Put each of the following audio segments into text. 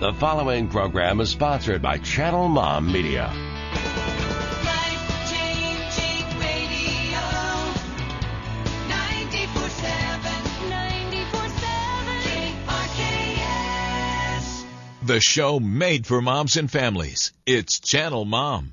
The following program is sponsored by Channel Mom Media. Life-changing radio. 94.7. 94.7. KRKS. The show made for moms and families. It's Channel Mom.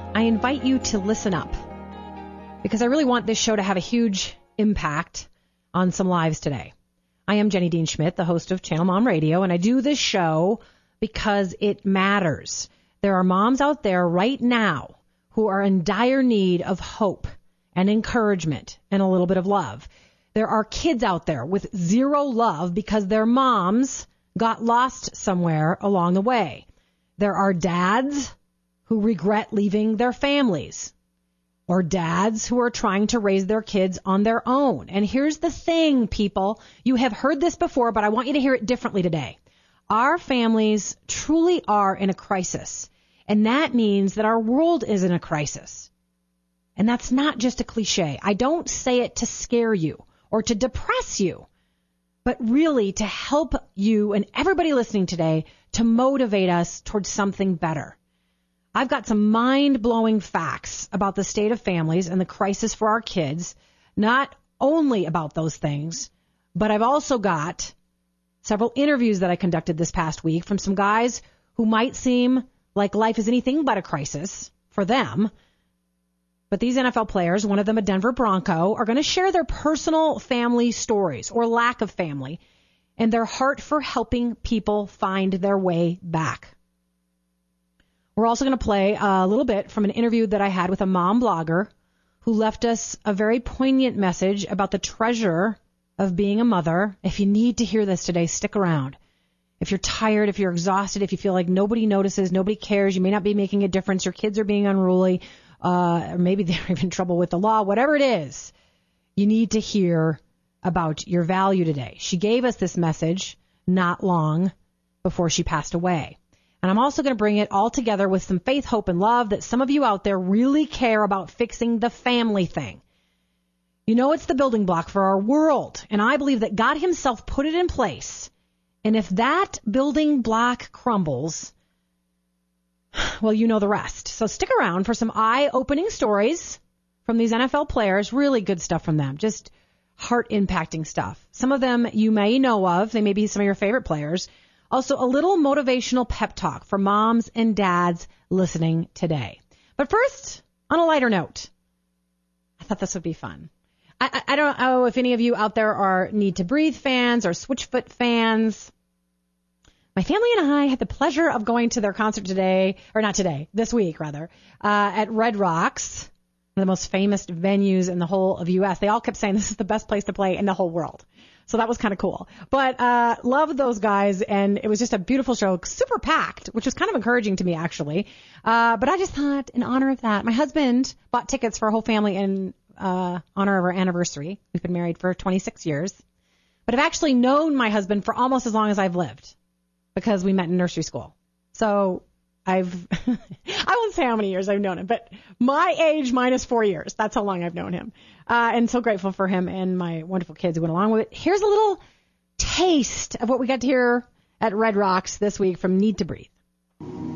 I invite you to listen up because I really want this show to have a huge impact on some lives today. I am Jenny Dean Schmidt, the host of Channel Mom Radio, and I do this show because it matters. There are moms out there right now who are in dire need of hope and encouragement and a little bit of love. There are kids out there with zero love because their moms got lost somewhere along the way. There are dads who regret leaving their families or dads who are trying to raise their kids on their own. And here's the thing, people. You have heard this before, but I want you to hear it differently today. Our families truly are in a crisis. And that means that our world is in a crisis. And that's not just a cliche. I don't say it to scare you or to depress you, but really to help you and everybody listening today to motivate us towards something better. I've got some mind blowing facts about the state of families and the crisis for our kids, not only about those things, but I've also got several interviews that I conducted this past week from some guys who might seem like life is anything but a crisis for them. But these NFL players, one of them a Denver Bronco, are going to share their personal family stories or lack of family and their heart for helping people find their way back. We're also going to play a little bit from an interview that I had with a mom blogger who left us a very poignant message about the treasure of being a mother. If you need to hear this today, stick around. If you're tired, if you're exhausted, if you feel like nobody notices, nobody cares, you may not be making a difference, your kids are being unruly, uh, or maybe they're in trouble with the law, whatever it is, you need to hear about your value today. She gave us this message not long before she passed away. And I'm also going to bring it all together with some faith, hope, and love that some of you out there really care about fixing the family thing. You know, it's the building block for our world. And I believe that God Himself put it in place. And if that building block crumbles, well, you know the rest. So stick around for some eye opening stories from these NFL players. Really good stuff from them. Just heart impacting stuff. Some of them you may know of. They may be some of your favorite players. Also, a little motivational pep talk for moms and dads listening today. But first, on a lighter note, I thought this would be fun. I, I, don't know if any of you out there are Need to Breathe fans or Switchfoot fans. My family and I had the pleasure of going to their concert today, or not today, this week rather, uh, at Red Rocks, one of the most famous venues in the whole of U.S. They all kept saying this is the best place to play in the whole world. So that was kind of cool. But uh loved those guys and it was just a beautiful show, super packed, which was kind of encouraging to me actually. Uh but I just thought in honor of that, my husband bought tickets for our whole family in uh honor of our anniversary. We've been married for 26 years. But I've actually known my husband for almost as long as I've lived because we met in nursery school. So I've, I won't say how many years I've known him, but my age minus four years. That's how long I've known him. Uh, and so grateful for him and my wonderful kids who went along with it. Here's a little taste of what we got to hear at Red Rocks this week from Need to Breathe.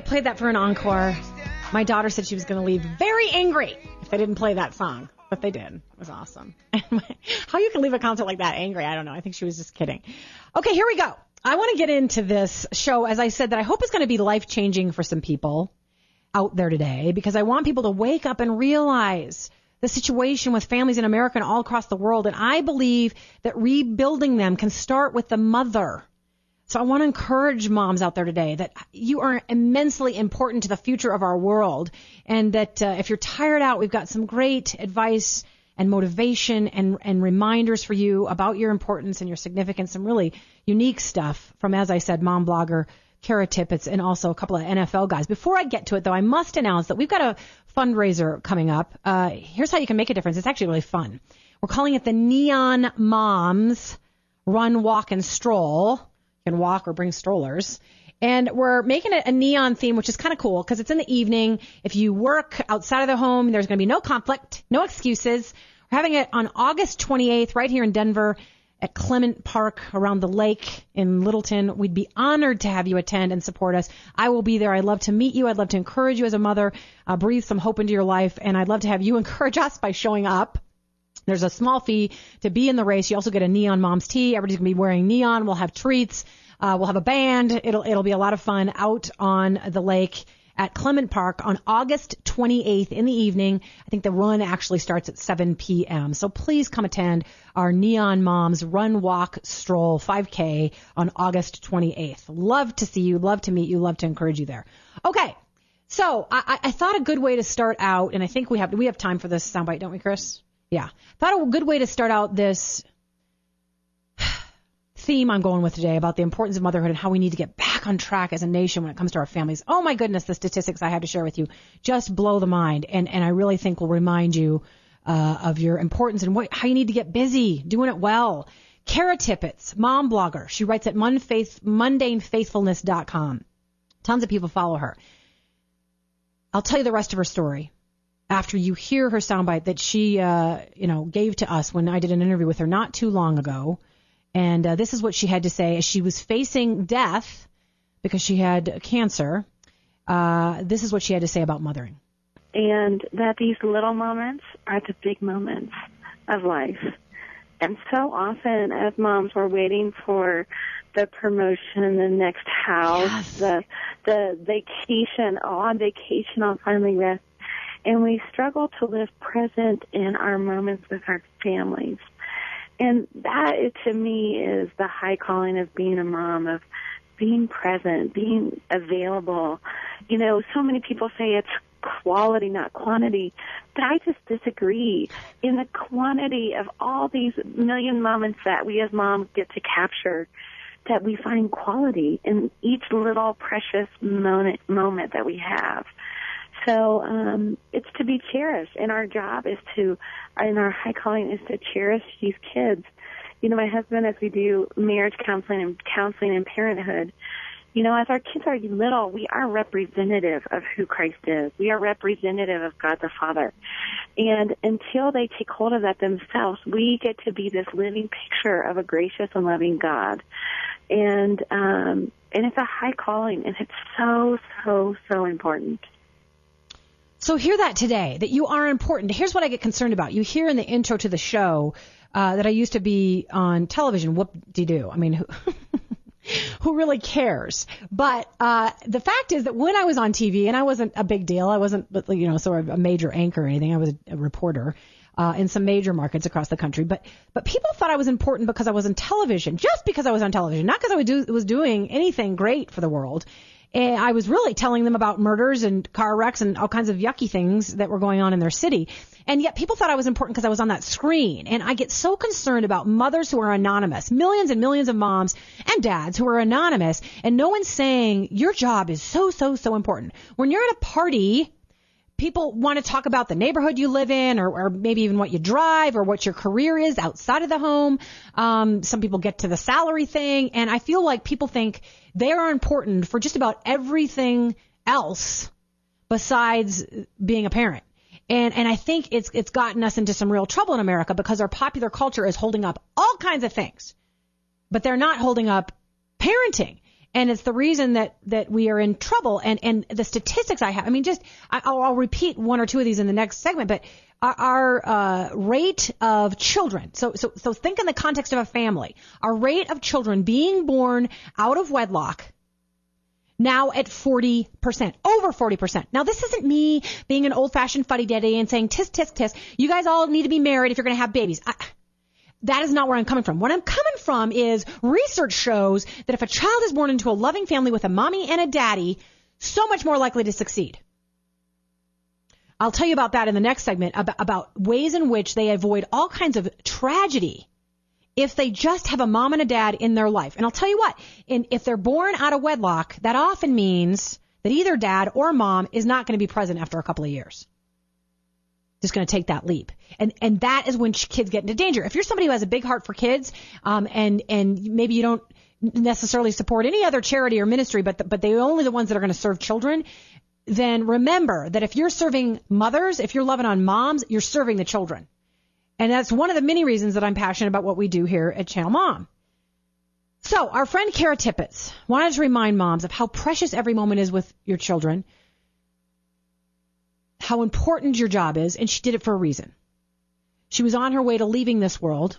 They played that for an encore. My daughter said she was going to leave very angry if they didn't play that song, but they did. It was awesome. How you can leave a concert like that angry, I don't know. I think she was just kidding. Okay, here we go. I want to get into this show, as I said, that I hope is going to be life changing for some people out there today because I want people to wake up and realize the situation with families in America and all across the world. And I believe that rebuilding them can start with the mother. So I want to encourage moms out there today that you are immensely important to the future of our world, and that uh, if you're tired out, we've got some great advice and motivation and and reminders for you about your importance and your significance. Some really unique stuff from, as I said, mom blogger Kara Tippett and also a couple of NFL guys. Before I get to it, though, I must announce that we've got a fundraiser coming up. Uh, here's how you can make a difference. It's actually really fun. We're calling it the Neon Moms Run, Walk, and Stroll can walk or bring strollers. And we're making it a neon theme, which is kind of cool because it's in the evening. If you work outside of the home, there's going to be no conflict, no excuses. We're having it on August 28th right here in Denver at Clement Park around the lake in Littleton. We'd be honored to have you attend and support us. I will be there. I'd love to meet you. I'd love to encourage you as a mother, uh, breathe some hope into your life. And I'd love to have you encourage us by showing up. There's a small fee to be in the race. You also get a neon mom's tee. Everybody's gonna be wearing neon. We'll have treats. Uh, we'll have a band. It'll it'll be a lot of fun out on the lake at Clement Park on August 28th in the evening. I think the run actually starts at 7 p.m. So please come attend our Neon Moms Run, Walk, Stroll 5K on August 28th. Love to see you. Love to meet you. Love to encourage you there. Okay. So I, I thought a good way to start out, and I think we have we have time for this soundbite, don't we, Chris? Yeah. Thought a good way to start out this theme I'm going with today about the importance of motherhood and how we need to get back on track as a nation when it comes to our families. Oh my goodness, the statistics I had to share with you just blow the mind, and and I really think will remind you uh, of your importance and what how you need to get busy doing it well. Kara Tippett's mom blogger, she writes at munfaith, mundanefaithfulness.com. Tons of people follow her. I'll tell you the rest of her story after you hear her soundbite that she, uh, you know, gave to us when I did an interview with her not too long ago. And uh, this is what she had to say as she was facing death because she had cancer. Uh, this is what she had to say about mothering. and that these little moments are the big moments of life. And so often as moms we're waiting for the promotion, the next house, the the vacation, oh on vacation I'll finally rest. And we struggle to live present in our moments with our families. And that to me is the high calling of being a mom, of being present, being available. You know, so many people say it's quality, not quantity, but I just disagree. In the quantity of all these million moments that we as moms get to capture, that we find quality in each little precious moment, moment that we have. So um, it's to be cherished, and our job is to, and our high calling is to cherish these kids. You know, my husband, as we do marriage counseling and counseling and parenthood, you know, as our kids are little, we are representative of who Christ is. We are representative of God the Father. And until they take hold of that themselves, we get to be this living picture of a gracious and loving God. And um and it's a high calling and it's so, so, so important. So hear that today, that you are important. Here's what I get concerned about. You hear in the intro to the show uh, that I used to be on television. Whoop de doo. I mean, who, who really cares? But uh, the fact is that when I was on TV, and I wasn't a big deal, I wasn't you know sort of a major anchor or anything. I was a, reporter. Uh, in some major markets across the country, but but people thought I was important because I was on television, just because I was on television, not because I was, do, was doing anything great for the world. And I was really telling them about murders and car wrecks and all kinds of yucky things that were going on in their city. And yet people thought I was important because I was on that screen. And I get so concerned about mothers who are anonymous, millions and millions of moms and dads who are anonymous, and no one's saying your job is so, so, so important. When you're at a party, people want to talk about the neighborhood you live in or, or maybe even what you drive or what your career is outside of the home. Um, some people get to the salary thing and I feel like people think they are important for just about everything else besides being a parent. And, and I think it's, it's gotten us into some real trouble in America because our popular culture is holding up all kinds of things, but they're not holding up parenting. And it's the reason that, that we are in trouble. And, and the statistics I have, I mean, just, I, I'll, I'll repeat one or two of these in the next segment, but our, our uh, rate of children, so, so, so think in the context of a family, our rate of children being born out of wedlock now at 40%, over 40%. Now this isn't me being an old fashioned fuddy duddy and saying tisk tisk tisk. You guys all need to be married if you're going to have babies. I, that is not where I'm coming from. What I'm coming from is research shows that if a child is born into a loving family with a mommy and a daddy, so much more likely to succeed. I'll tell you about that in the next segment about, ways in which they avoid all kinds of tragedy if they just have a mom and a dad in their life. And I'll tell you what, in, if they're born out of wedlock, that often means that either dad or mom is not going to be present after a couple of years. Just going to take that leap, and and that is when kids get into danger. If you're somebody who has a big heart for kids, um, and and maybe you don't necessarily support any other charity or ministry, but the, but they're only the ones that are going to serve children, then remember that if you're serving mothers, if you're loving on moms, you're serving the children. And that's one of the many reasons that I'm passionate about what we do here at Channel Mom. So our friend Kara Tippett wanted to remind moms of how precious every moment is with your children, how important your job is, and she did it for a reason. She was on her way to leaving this world.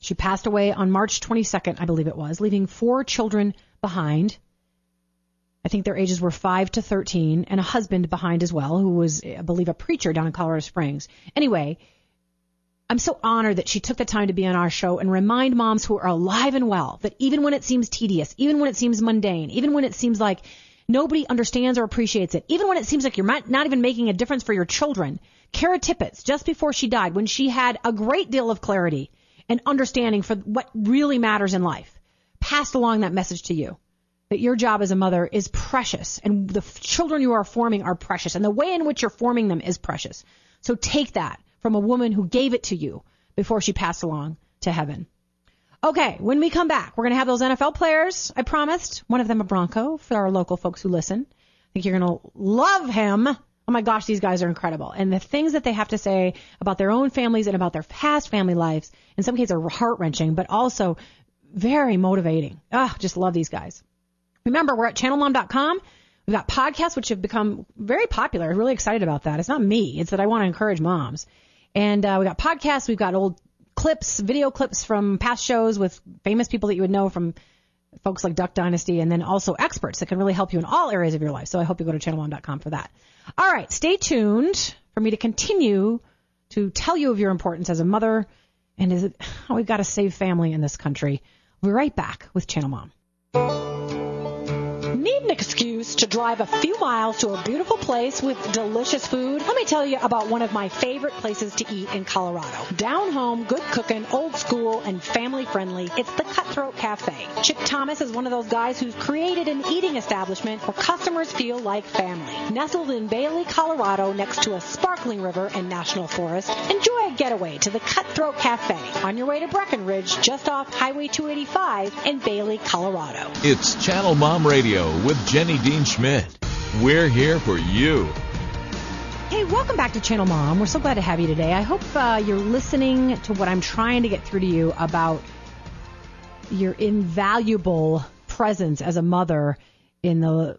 She passed away on March 22nd, I believe it was, leaving four children behind. I think their ages were 5 to 13, and a husband behind as well, who was, I believe, a preacher down in Colorado Springs. Anyway, I'm so honored that she took the time to be on our show and remind moms who are alive and well that even when it seems tedious, even when it seems mundane, even when it seems like nobody understands or appreciates it, even when it seems like you're not, not even making a difference for your children, Kara Tippett, just before she died, when she had a great deal of clarity and understanding for what really matters in life, passed along that message to you that your job as a mother is precious and the children you are forming are precious and the way in which you're forming them is precious. So take that from a woman who gave it to you before she passed along to heaven. Okay, when we come back, we're going to have those NFL players. I promised. One of them a Bronco for our local folks who listen. I think you're going to love him. Oh my gosh, these guys are incredible. And the things that they have to say about their own families and about their past family lives, in some cases are heart wrenching, but also very motivating. Ah, just love these guys. Remember, we're at channelmom.com. We've got podcasts which have become very popular. I'm really excited about that. It's not me. It's that I want to encourage moms. And uh, we got podcasts. We've got old clips, video clips from past shows with famous people that you would know from folks like Duck Dynasty, and then also experts that can really help you in all areas of your life. So I hope you go to channelmom.com for that. All right, stay tuned for me to continue to tell you of your importance as a mother and is it how we've got to save family in this country. We'll be right back with Channel Mom. Need an excuse to drive a few miles to a beautiful place with delicious food? Let me tell you about one of my favorite places to eat in Colorado. Down home, good cooking, old school, and family friendly. It's the Cutthroat Cafe. Chip Thomas is one of those guys who's created an eating establishment where customers feel like family. Nestled in Bailey, Colorado, next to a sparkling river and national forest, enjoy a getaway to the Cutthroat Cafe on your way to Breckenridge, just off Highway 285 in Bailey, Colorado. It's Channel Mom Radio with Jenny Dean Schmidt. We're here for you. Hey, welcome back to Channel Mom. We're so glad to have you today. I hope uh, you're listening to what I'm trying to get through to you about your invaluable presence as a mother in the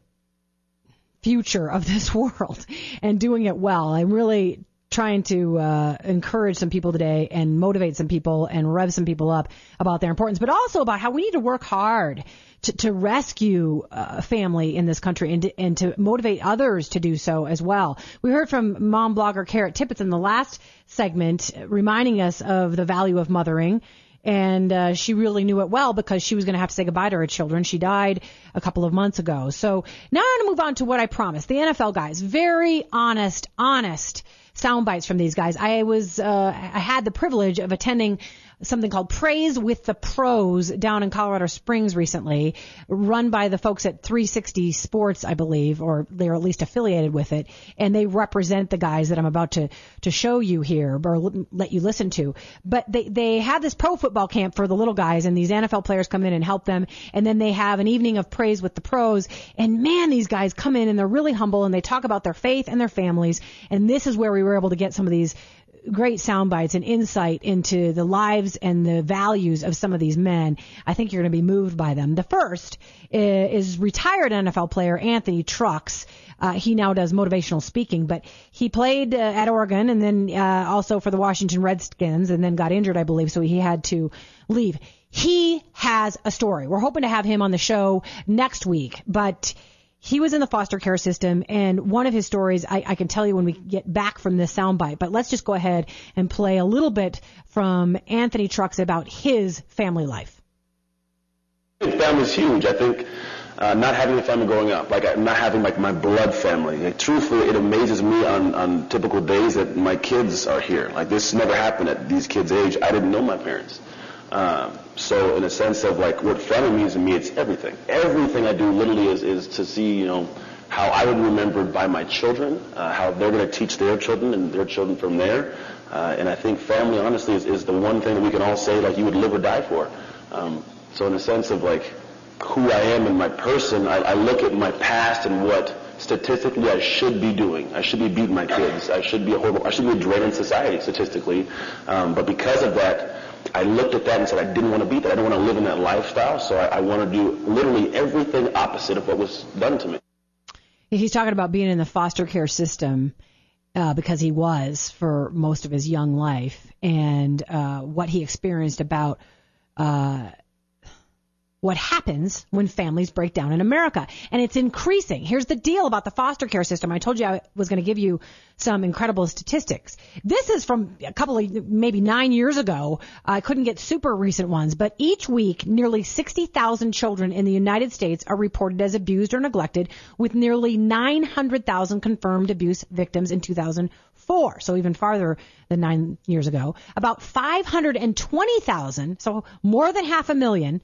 future of this world and doing it well. I'm really trying to uh, encourage some people today and motivate some people and rev some people up about their importance, but also about how we need to work hard to, to rescue uh, family in this country and to, and to motivate others to do so as well. We heard from mom blogger Kara Tippett in the last segment, reminding us of the value of mothering. And uh, she really knew it well because she was going to have to say goodbye to her children. She died a couple of months ago. So now I'm going to move on to what I promised. The NFL guys, very honest, honest sound bites from these guys. I was uh, I had the privilege of attending something called Praise with the Pros down in Colorado Springs recently, run by the folks at 360 Sports, I believe, or they're at least affiliated with it, and they represent the guys that I'm about to to show you here or let you listen to. But they they have this pro football camp for the little guys, and these NFL players come in and help them, and then they have an evening of praise with the pros. And man, these guys come in and they're really humble and they talk about their faith and their families, and this is where we were able to get some of these great sound bites and insight into the lives and the values of some of these men. I think you're going to be moved by them. The first is retired NFL player Anthony Trucks. Uh, he now does motivational speaking, but he played uh, at Oregon and then uh, also for the Washington Redskins and then got injured, I believe, so he had to leave. He has a story. We're hoping to have him on the show next week, but he was in the foster care system, and one of his stories I, I can tell you when we get back from this soundbite. But let's just go ahead and play a little bit from Anthony Trucks about his family life. Family's huge. I think uh, not having a family growing up, like uh, not having like my blood family. Like truthfully, it amazes me on on typical days that my kids are here. Like this never happened at these kids' age. I didn't know my parents. Um, so in a sense of like what family means to me, it's everything. Everything I do literally is is to see you know how I would be remembered by my children, uh, how they're going to teach their children and their children from there. Uh, and I think family, honestly, is, is the one thing that we can all say like you would live or die for. Um, so in a sense of like who I am and my person, I, I look at my past and what statistically I should be doing. I should be beating my kids. I should be a horrible. I should be a drain in society statistically. Um, but because of that, I looked at that and said I didn't want to be that. I didn't want to live in that lifestyle. So I, I want to do literally everything opposite of what was done to me. He's talking about being in the foster care system uh, because he was for most of his young life, and uh, what he experienced about uh, what happens when families break down in America. And it's increasing. Here's the deal about the foster care system. I told you I was going to give you some incredible statistics. This is from a couple of, maybe nine years ago. I couldn't get super recent ones, but each week, nearly 60,000 children in the United States are reported as abused or neglected, with nearly 900,000 confirmed abuse victims in 2004. So even farther than nine years ago. About 520,000, so more than half a million,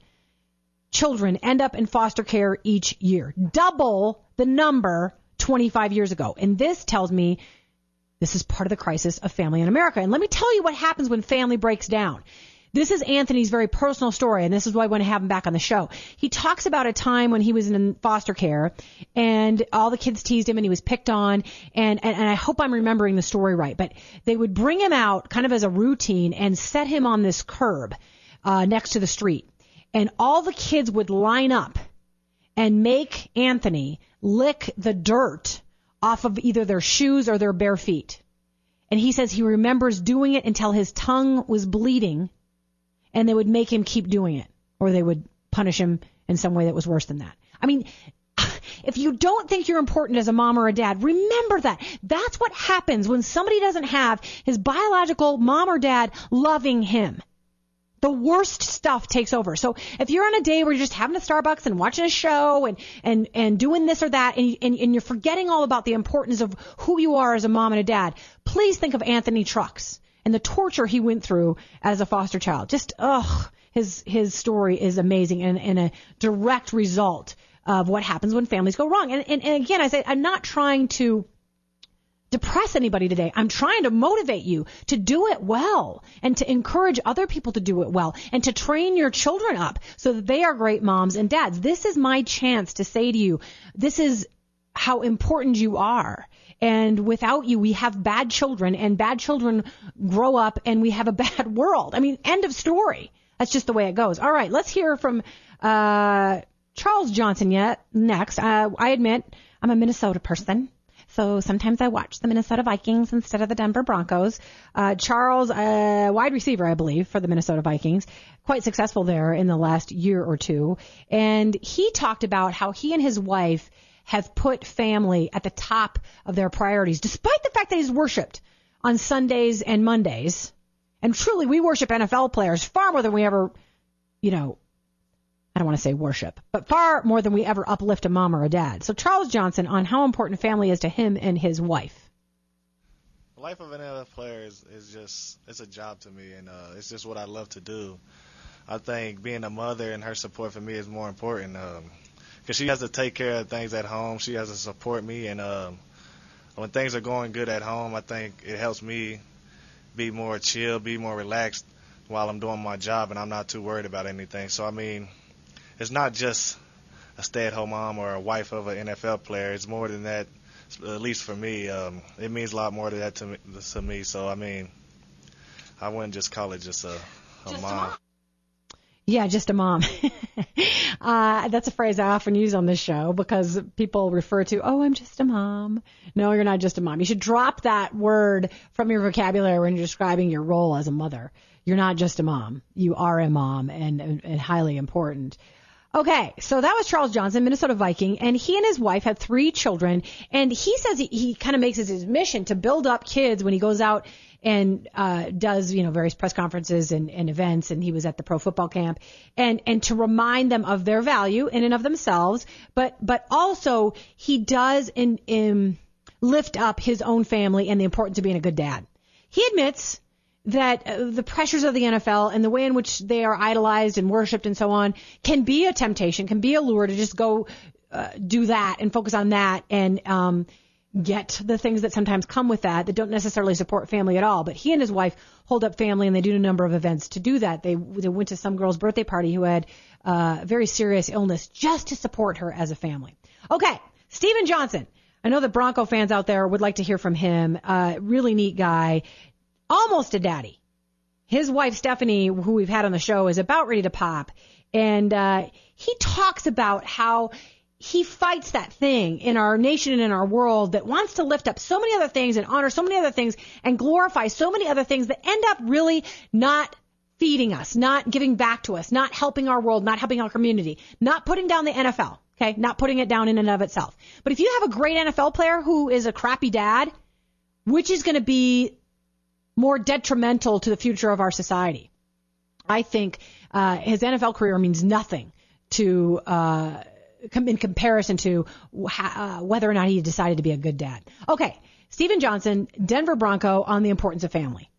children end up in foster care each year, double the number 25 years ago. And this tells me this is part of the crisis of family in America. And let me tell you what happens when family breaks down. This is Anthony's very personal story, and this is why I want to have him back on the show. He talks about a time when he was in foster care, and all the kids teased him, and he was picked on. And, and, and I hope I'm remembering the story right, but they would bring him out kind of as a routine and set him on this curb uh, next to the street and all the kids would line up and make Anthony lick the dirt off of either their shoes or their bare feet. And he says he remembers doing it until his tongue was bleeding and they would make him keep doing it or they would punish him in some way that was worse than that. I mean, if you don't think you're important as a mom or a dad, remember that. That's what happens when somebody doesn't have his biological mom or dad loving him the worst stuff takes over. So if you're on a day where you're just having a Starbucks and watching a show and and and doing this or that, and and, and you're forgetting all about the importance of who you are as a mom and a dad, please think of Anthony Trucks and the torture he went through as a foster child. Just ugh, his his story is amazing and, and a direct result of what happens when families go wrong. And, and and again, I say I'm not trying to depress anybody today. I'm trying to motivate you to do it well and to encourage other people to do it well and to train your children up so that they are great moms and dads. This is my chance to say to you, this is how important you are. And without you, we have bad children and bad children grow up and we have a bad world. I mean, end of story. That's just the way it goes. All right, let's hear from uh, Charles Johnson yet next. Uh, I admit I'm a Minnesota person. So sometimes I watch the Minnesota Vikings instead of the Denver Broncos. Uh, Charles, uh, wide receiver, I believe, for the Minnesota Vikings, quite successful there in the last year or two. And he talked about how he and his wife have put family at the top of their priorities, despite the fact that he's worshipped on Sundays and Mondays. And truly, we worship NFL players far more than we ever, you know, I don't want to say worship, but far more than we ever uplift a mom or a dad. So Charles Johnson on how important family is to him and his wife. The life of an NFL player is, is just it's a job to me, and uh, it's just what I love to do. I think being a mother and her support for me is more important because she has to take care of things at home. She has to support me, and um, when things are going good at home, I think it helps me be more chill, be more relaxed while I'm doing my job, and I'm not too worried about anything. So I mean, it's not just a stay-at-home mom or a wife of an NFL player. It's more than that. At least for me, um, it means a lot more to that to me, to me. So I mean, I wouldn't just call it just a, a Just a mom. mom. Yeah, just a mom. uh, that's a phrase I often use on this show because people refer to, oh, I'm just a mom. No, you're not just a mom. You should drop that word from your vocabulary when you're describing your role as a mother. You're not just a mom. You are a mom and, and, and highly important. Okay, so that was Charles Johnson, Minnesota Viking, and he and his wife had three children. And he says he, he kind of makes it his mission to build up kids when he goes out and uh, does you know various press conferences and, and events. And he was at the pro football camp, and and to remind them of their value in and of themselves, but but also he does in, in lift up his own family and the importance of being a good dad. He admits that uh, the pressures of the NFL and the way in which they are idolized and worshipped and so on can be a temptation, can be a lure to just go uh, do that and focus on that and um, get the things that sometimes come with that that don't necessarily support family at all. But he and his wife hold up family and they do a number of events to do that. They, they went to some girl's birthday party who had uh, very serious illness just to support her as a family. Okay, Steven Johnson. I know the Bronco fans out there would like to hear from him. Uh, really neat guy almost a daddy. His wife Stephanie, who we've had on the show, is about ready to pop, and uh, he talks about how he fights that thing in our nation and in our world that wants to lift up so many other things and honor so many other things and glorify so many other things that end up really not feeding us, not giving back to us, not helping our world, not helping our community, not putting down the NFL. Okay, not putting it down in and of itself. But if you have a great NFL player who is a crappy dad, which is going to be more detrimental to the future of our society. I think uh, his NFL career means nothing to uh, in comparison to uh, whether or not he decided to be a good dad. Okay, Steven Johnson, Denver Bronco, on the importance of family.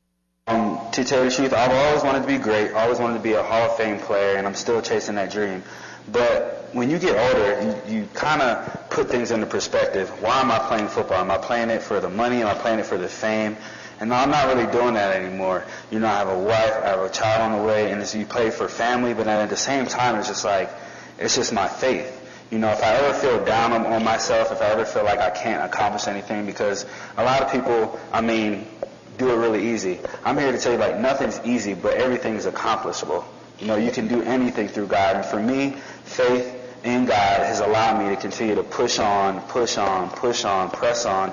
Um, to tell you the truth, I've always wanted to be great. Always wanted to be a Hall of Fame player, and I'm still chasing that dream. But when you get older, you, you kind of put things into perspective. Why am I playing football? Am I playing it for the money? Am I playing it for the fame? And I'm not really doing that anymore. You know, I have a wife, I have a child on the way, and you play for family, but then at the same time, it's just like, it's just my faith. You know, if I ever feel down on, on myself, if I ever feel like I can't accomplish anything, because a lot of people, I mean, do it really easy. I'm here to tell you, like, nothing's easy, but everything's accomplishable. You know, you can do anything through God. And for me, faith in God has allowed me to continue to push on, push on, push on, press on.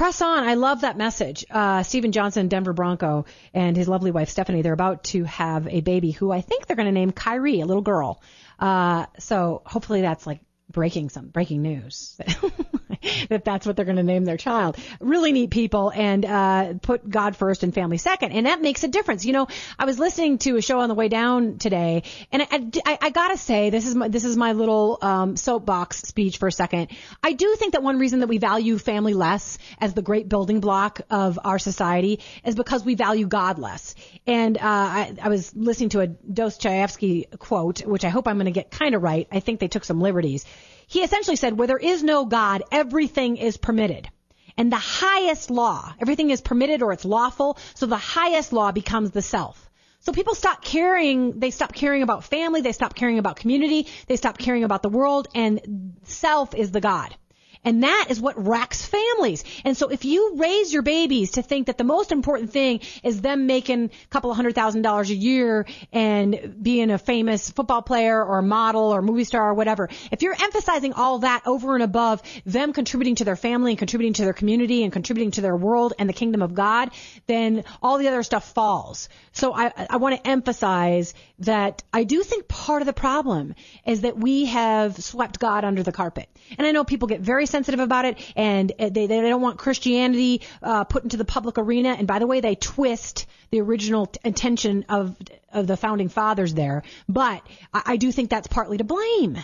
Press on. I love that message. Uh, Steven Johnson, Denver Bronco, and his lovely wife Stephanie, they're about to have a baby who I think they're going to name Kyrie, a little girl. Uh, so hopefully that's like breaking some breaking news that that's what they're going to name their child. Really neat people and uh, put God first and family second, and that makes a difference. You know, I was listening to a show on the way down today, and I, I, I gotta say this is my, this is my little um, soapbox speech for a second. I do think that one reason that we value family less as the great building block of our society is because we value God less. And uh, I, I was listening to a Dostoevsky quote, which I hope I'm going to get kind of right. I think they took some liberties. He essentially said, where there is no God, everything is permitted. And the highest law, everything is permitted or it's lawful, so the highest law becomes the self. So people stop caring, they stop caring about family, they stop caring about community, they stop caring about the world, and self is the God. And that is what wrecks families. And so if you raise your babies to think that the most important thing is them making a couple of hundred thousand dollars a year and being a famous football player or model or movie star or whatever, if you're emphasizing all that over and above them contributing to their family and contributing to their community and contributing to their world and the kingdom of God, then all the other stuff falls. So I, I want to emphasize that I do think part of the problem is that we have swept God under the carpet. And I know people get very sensitive about it and uh, they, they don't want Christianity uh, put into the public arena. And by the way, they twist the original intention of, of the founding fathers there. But I, I do think that's partly to blame.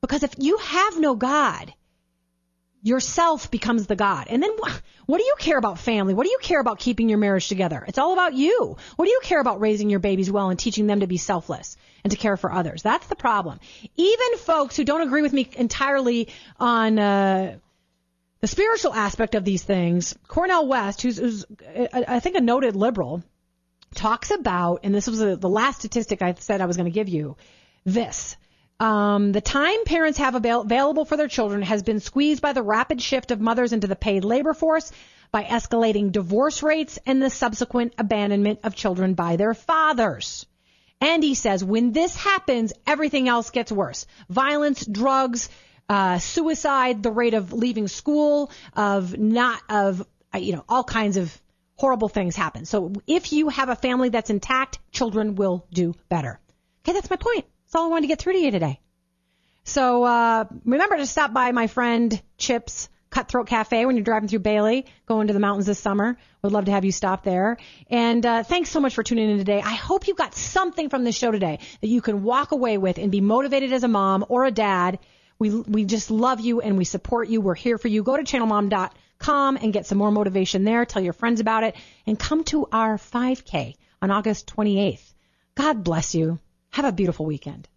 Because if you have no God, yourself becomes the God. And then wh- what do you care about family? What do you care about keeping your marriage together? It's all about you. What do you care about raising your babies well and teaching them to be selfless and to care for others? That's the problem. Even folks who don't agree with me entirely on uh, the spiritual aspect of these things, Cornel West, who's, who's I I think a noted liberal, talks about, and this was a, the last statistic I said I was going to give you, this. Um, the time parents have avail- available for their children has been squeezed by the rapid shift of mothers into the paid labor force, by escalating divorce rates and the subsequent abandonment of children by their fathers. And he says when this happens, everything else gets worse. Violence, drugs, uh, suicide, the rate of leaving school, of not, of, uh, you know, all kinds of horrible things happen. So if you have a family that's intact, children will do better. Okay, that's my point. That's all I wanted to get through to you today. So uh, remember to stop by my friend Chip's Cutthroat Cafe when you're driving through Bailey, going to the mountains this summer. Would love to have you stop there. And uh, thanks so much for tuning in today. I hope you got something from this show today that you can walk away with and be motivated as a mom or a dad. We we just love you and we support you. We're here for you. Go to channelmom.com and get some more motivation there. Tell your friends about it and come to our 5K on August 28th. God bless you. Have a beautiful weekend.